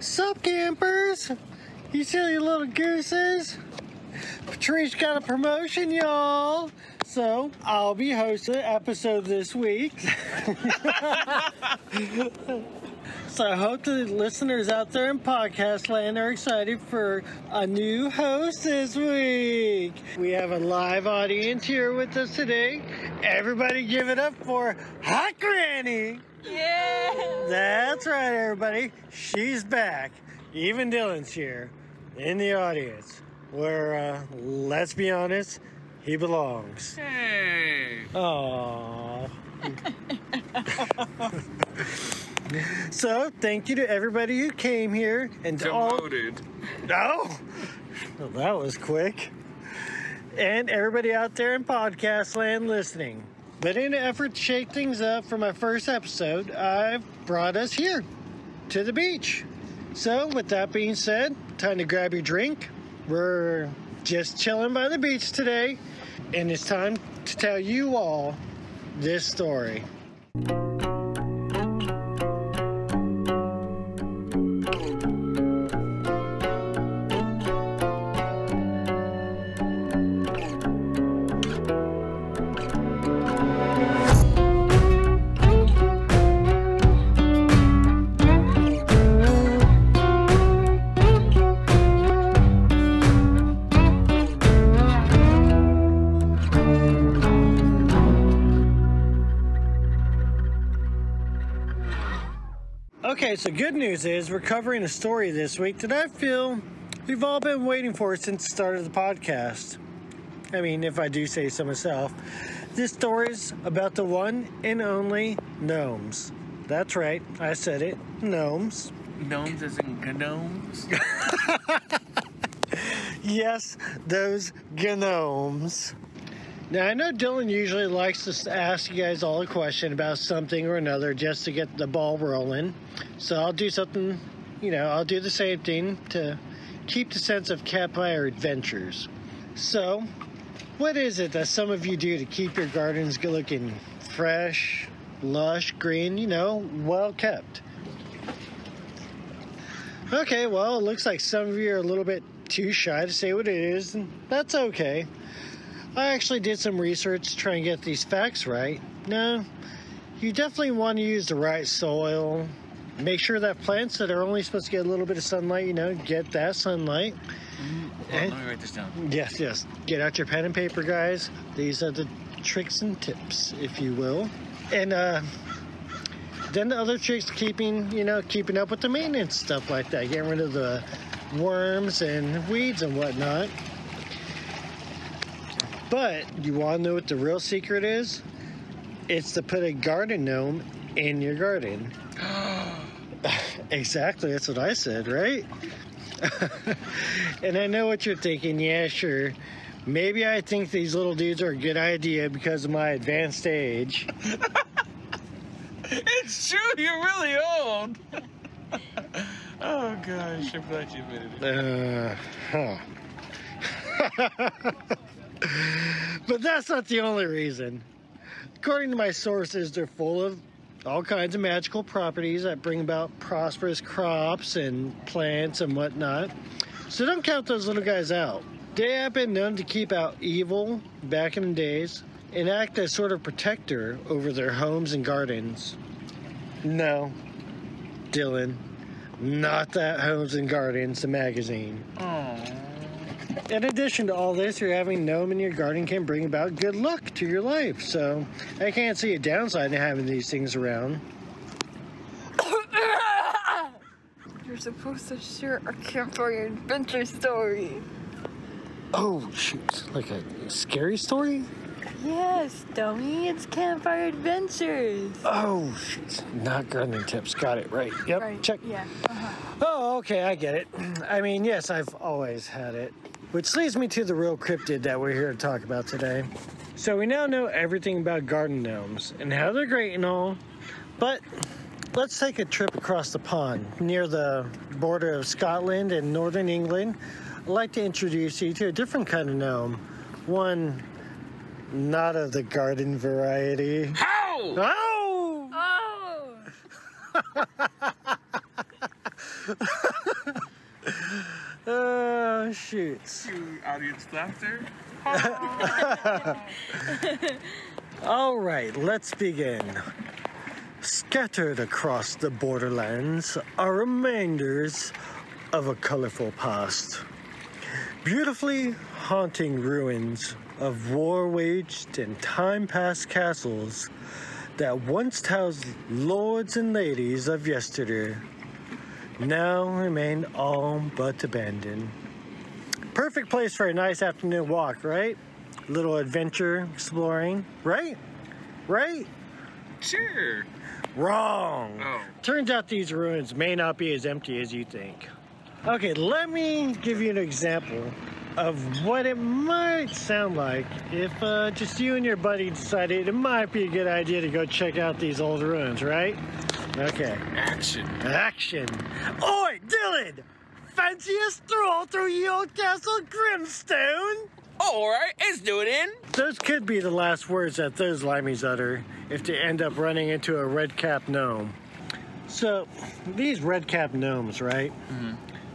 Sup, campers? You silly little gooses? Patrice got a promotion, y'all. So I'll be hosting the episode this week. so I hope the listeners out there in podcast land are excited for a new host this week. We have a live audience here with us today. Everybody give it up for Hot Granny. Yeah. That's right, everybody. She's back. Even Dylan's here in the audience, where, uh, let's be honest, he belongs. Hey. Aww. so, thank you to everybody who came here and to all. Demoted. Oh, well, that was quick. And everybody out there in podcast land listening. But in an effort to shake things up for my first episode, I've brought us here to the beach. So, with that being said, time to grab your drink. We're just chilling by the beach today, and it's time to tell you all this story. Okay, so good news is we're covering a story this week that I feel we've all been waiting for since the start of the podcast. I mean, if I do say so myself. This story is about the one and only gnomes. That's right, I said it. Gnomes. Gnomes as in gnomes. Yes, those gnomes. Now, I know Dylan usually likes to ask you guys all a question about something or another just to get the ball rolling. So I'll do something, you know, I'll do the same thing to keep the sense of campfire adventures. So, what is it that some of you do to keep your gardens looking fresh, lush, green, you know, well kept? Okay, well, it looks like some of you are a little bit too shy to say what it is, and that's okay. I actually did some research to try and get these facts right. No, you definitely want to use the right soil. Make sure that plants that are only supposed to get a little bit of sunlight, you know, get that sunlight. Hold on, let me write this down. Yes, yes. Get out your pen and paper, guys. These are the tricks and tips, if you will. And uh, then the other tricks, keeping you know, keeping up with the maintenance stuff like that, getting rid of the worms and weeds and whatnot. But you want to know what the real secret is? It's to put a garden gnome in your garden. exactly, that's what I said, right? and I know what you're thinking. Yeah, sure. Maybe I think these little dudes are a good idea because of my advanced age. It's true, you're really old. oh gosh, I'm glad you admitted it. Uh, huh. But that's not the only reason. According to my sources, they're full of all kinds of magical properties that bring about prosperous crops and plants and whatnot. So don't count those little guys out. They have been known to keep out evil back in the days and act as sort of protector over their homes and gardens. No, Dylan, not that Homes and Gardens, the magazine. In addition to all this, you're having gnome in your garden can bring about good luck to your life. So I can't see a downside to having these things around. You're supposed to share a campfire adventure story. Oh shoot! Like a scary story? Yes, dummy, it's campfire adventures. Oh shoot! Not gardening tips. Got it right. Yep. Right. Check. Yeah. Uh-huh. Oh, okay, I get it. I mean, yes, I've always had it. Which leads me to the real cryptid that we're here to talk about today. So we now know everything about garden gnomes and how they're great and all, but let's take a trip across the pond near the border of Scotland and northern England. I'd like to introduce you to a different kind of gnome. One not of the garden variety. How? Oh! Oh! Oh, shoots. Cue audience laughter. All right, let's begin. Scattered across the borderlands are remainders of a colorful past. Beautifully haunting ruins of war waged and time past castles that once housed lords and ladies of yesterday now remain all but abandoned. Perfect place for a nice afternoon walk, right? Little adventure exploring, right? Right? Sure. Wrong. Oh. Turns out these ruins may not be as empty as you think. Okay, let me give you an example of what it might sound like if uh, just you and your buddy decided it might be a good idea to go check out these old ruins, right? Okay. Action. Action. Oi, Dylan! Fancy a stroll through ye old castle Grimstone? All right, let's do it in. Those could be the last words that those limeys utter if they end up running into a red cap gnome. So, these red cap gnomes, right?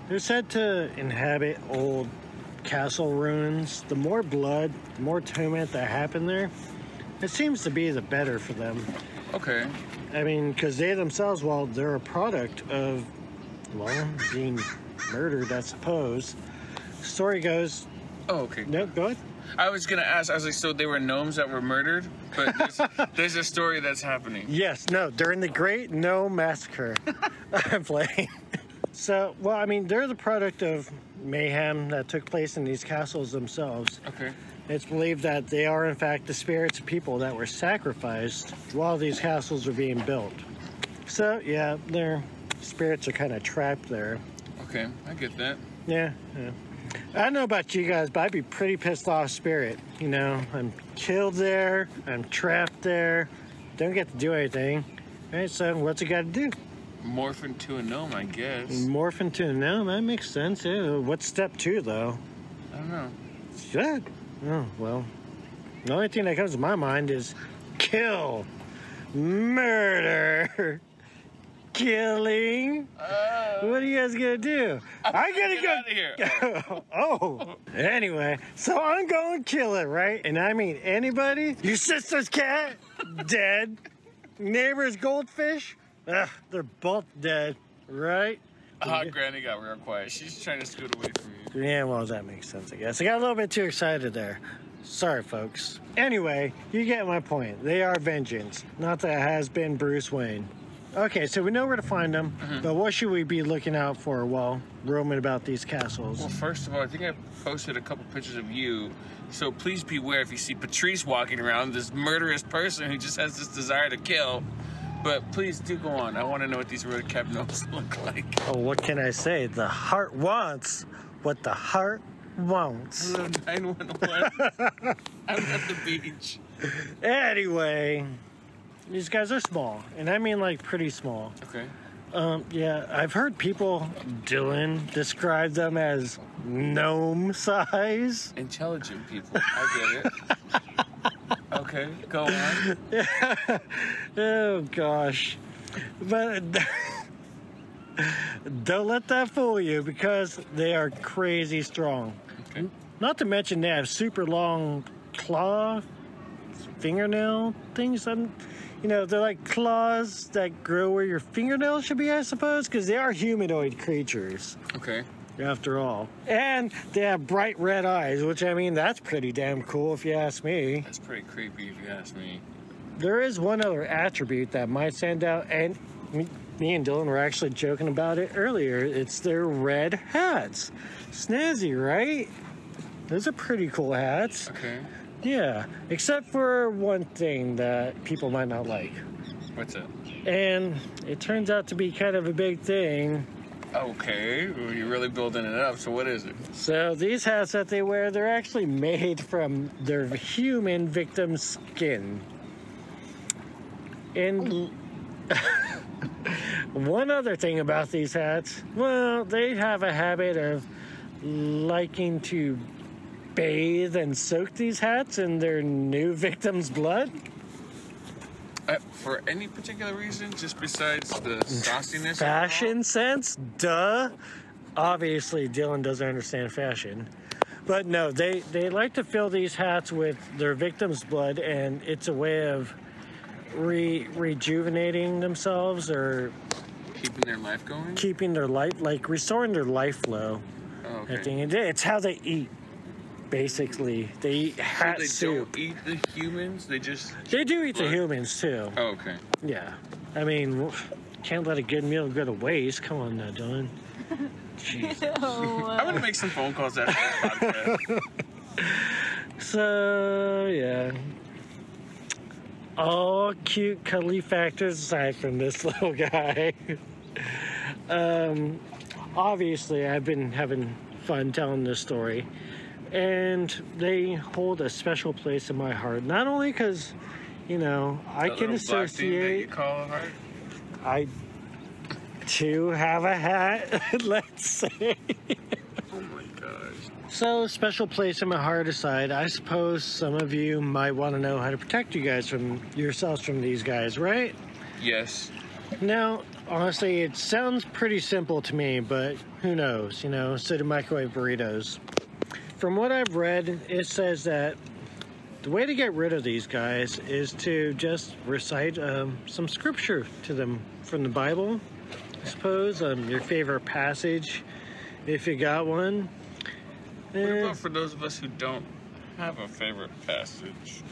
They're said to inhabit old castle ruins. The more blood, the more tumult that happen there, it seems to be the better for them. Okay. I mean, because they themselves, well, they're a product of, well, being murdered, I suppose. Story goes, Oh, okay. no, go ahead. I was gonna ask. I was like, so they were gnomes that were murdered, but there's, there's a story that's happening. Yes, no, during the Great No Massacre, I'm playing. So, well, I mean, they're the product of mayhem that took place in these castles themselves. Okay. It's believed that they are, in fact, the spirits of people that were sacrificed while these castles were being built. So, yeah, their spirits are kind of trapped there. Okay, I get that. Yeah, yeah. I don't know about you guys, but I'd be pretty pissed off spirit. You know, I'm killed there, I'm trapped there, don't get to do anything. Right, so what's it got to do? Morph into a gnome, I guess. Morph into a gnome, that makes sense. Yeah. What's step two, though? I don't know. Shit. Oh, well. The only thing that comes to my mind is kill, murder, killing. Oh. What are you guys gonna do? I'm gonna get go. outta here. oh. Anyway, so I'm going to kill it, right? And I mean anybody. Your sister's cat, dead. Neighbor's goldfish, ugh, they're both dead, right? Ah, Granny got real quiet. She's trying to scoot away from you. Yeah, well, that makes sense, I guess. I got a little bit too excited there. Sorry, folks. Anyway, you get my point. They are vengeance, not that has been Bruce Wayne. Okay, so we know where to find them, but what should we be looking out for while roaming about these castles? Well, first of all, I think I posted a couple pictures of you. So please beware if you see Patrice walking around, this murderous person who just has this desire to kill. But please do go on. I want to know what these red cap gnomes look like. Oh, what can I say? The heart wants what the heart wants. Hello, 911. I'm at the beach. Anyway, these guys are small, and I mean like pretty small. Okay. Um, yeah, I've heard people, Dylan, describe them as gnome size. Intelligent people. I get it. Okay, go on. oh gosh, but don't let that fool you because they are crazy strong. Okay. Not to mention they have super long claw, fingernail things. I'm, you know, they're like claws that grow where your fingernails should be, I suppose, because they are humanoid creatures Okay. After all. And they have bright red eyes, which I mean, that's pretty damn cool if you ask me. That's pretty creepy if you ask me. There is one other attribute that might stand out, and me, me and Dylan were actually joking about it earlier. It's their red hats. Snazzy, right? Those are pretty cool hats. Okay. Yeah, except for one thing that people might not like. What's it? And it turns out to be kind of a big thing. Okay. You're really building it up. So what is it? So these hats that they wear, they're actually made from their human victim's skin. And one other thing about these hats, well, they have a habit of liking to bathe and soak these hats in their new victim's blood. Uh, for any particular reason, just besides the sauciness? of it all? Fashion sense, duh. obviously Dylan doesn't understand fashion. But no, they, they like to fill these hats with their victim's blood, and it's a way of re, rejuvenating themselves or Keeping their life going. keeping their life, like restoring their life flow. Oh, okay. it's how they eat, basically. They eat So hat they soup. don't eat the humans. They just. They do eat the humans too. Oh, okay. Yeah. I mean, can't let a good meal go to waste. Come on now, Dylan. Jeez. I'm gonna make some phone calls after this podcast. So, yeah. All cute, cuddly factors aside from this little guy. um, obviously, I've been having fun telling this story. And they hold a special place in my heart. Not only because, you know, I That can little black that you associate. call a heart. I to have a hat, let's say. Oh my gosh. So, special place in my heart aside, I suppose some of you might want to know how to protect you guys from yourselves from these guys, right? Yes. Now, honestly, it sounds pretty simple to me, but who knows, you know, so do microwave burritos. From what I've read, it says that the way to get rid of these guys is to just recite um, some scripture to them from the Bible, I suppose, um, your favorite passage, if you got one. What about for those of us who don't have a favorite passage?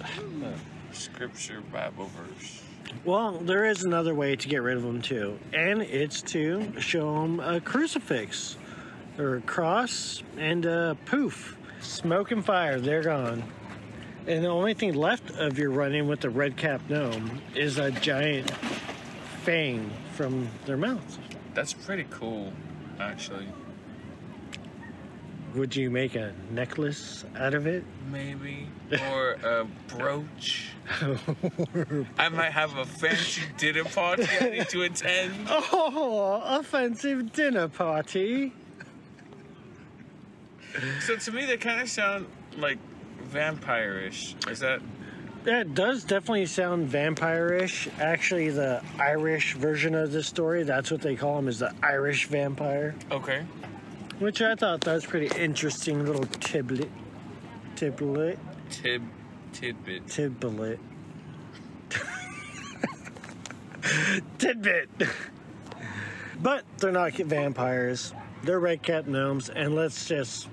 Scripture, Bible verse. Well, there is another way to get rid of them too, and it's to show them a crucifix or a cross and uh, poof, smoke and fire, they're gone. And the only thing left of your running with the red cap gnome is a giant fang from their mouth. That's pretty cool, actually. Would you make a necklace out of it? Maybe. Or a brooch. I might have a fancy dinner party I need to attend. oh, offensive dinner party. So to me, they kind of sound like vampire-ish. Is that? That does definitely sound vampire-ish. Actually, the Irish version of this story, that's what they call him, is the Irish vampire. Okay. Which I thought that was pretty interesting little tiblet. Tiblet. Tib, tidbit. Tiblet. Tidbit. but they're not vampires. They're red cap gnomes, and let's just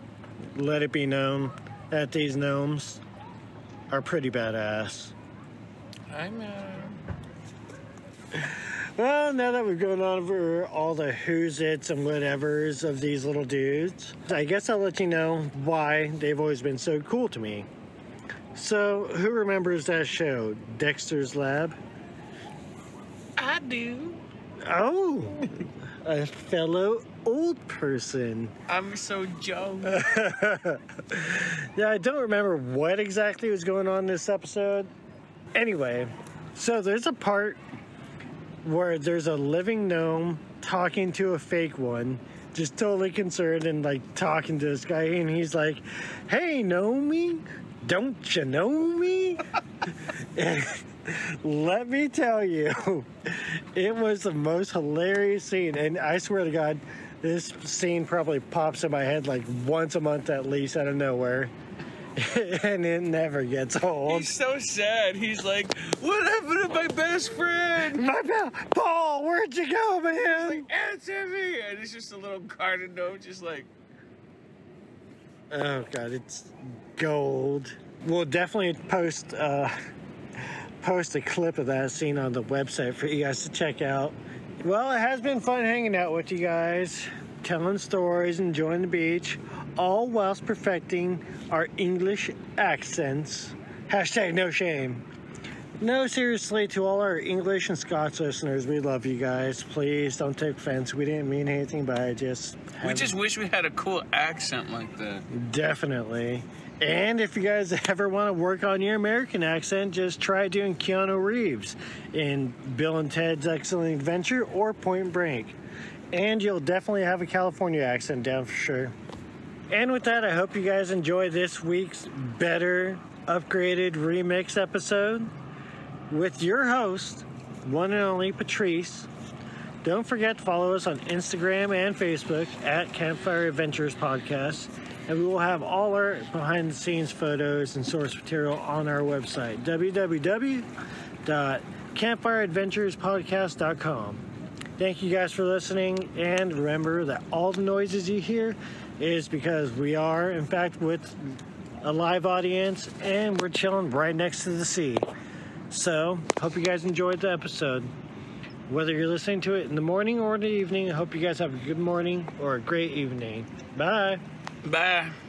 let it be known that these gnomes are pretty badass. I'm. Uh... Well, now that we've gone over all the who's its and whatevers of these little dudes, I guess I'll let you know why they've always been so cool to me. So, who remembers that show, Dexter's Lab? I do. Oh, a fellow old person. I'm so young. Yeah, I don't remember what exactly was going on in this episode. Anyway, so there's a part where there's a living gnome talking to a fake one, just totally concerned and like talking to this guy, and he's like, Hey, know me? Don't you know me? Let me tell you, it was the most hilarious scene, and I swear to God, this scene probably pops in my head like once a month at least out of nowhere. and it never gets old. He's so sad. He's like, "What happened to my best friend?" My pal, Paul, where'd you go, man? Answer me! And it's just a little garden gnome, just like, Oh god, it's gold. We'll definitely post uh, post a clip of that scene on the website for you guys to check out. Well, it has been fun hanging out with you guys, telling stories, enjoying the beach, all whilst perfecting our English accents. Hashtag no shame. No, seriously, to all our English and Scots listeners, we love you guys. Please don't take offense. We didn't mean anything by it. Just we just wish we had a cool accent like that. Definitely. And if you guys ever want to work on your American accent, just try doing Keanu Reeves in Bill and Ted's Excellent Adventure or Point Break. And you'll definitely have a California accent down for sure. And with that, I hope you guys enjoy this week's better, upgraded remix episode with your host, one and only Patrice, Don't forget to follow us on Instagram and Facebook at Campfire Adventures Podcast. And we will have all our behind the scenes photos and source material on our website, www.campfireadventurespodcast.com. Thank you guys for listening, and remember that all the noises you hear is because we are, in fact, with a live audience and we're chilling right next to the sea. So, hope you guys enjoyed the episode. Whether you're listening to it in the morning or in the evening, I hope you guys have a good morning or a great evening. Bye. Bye.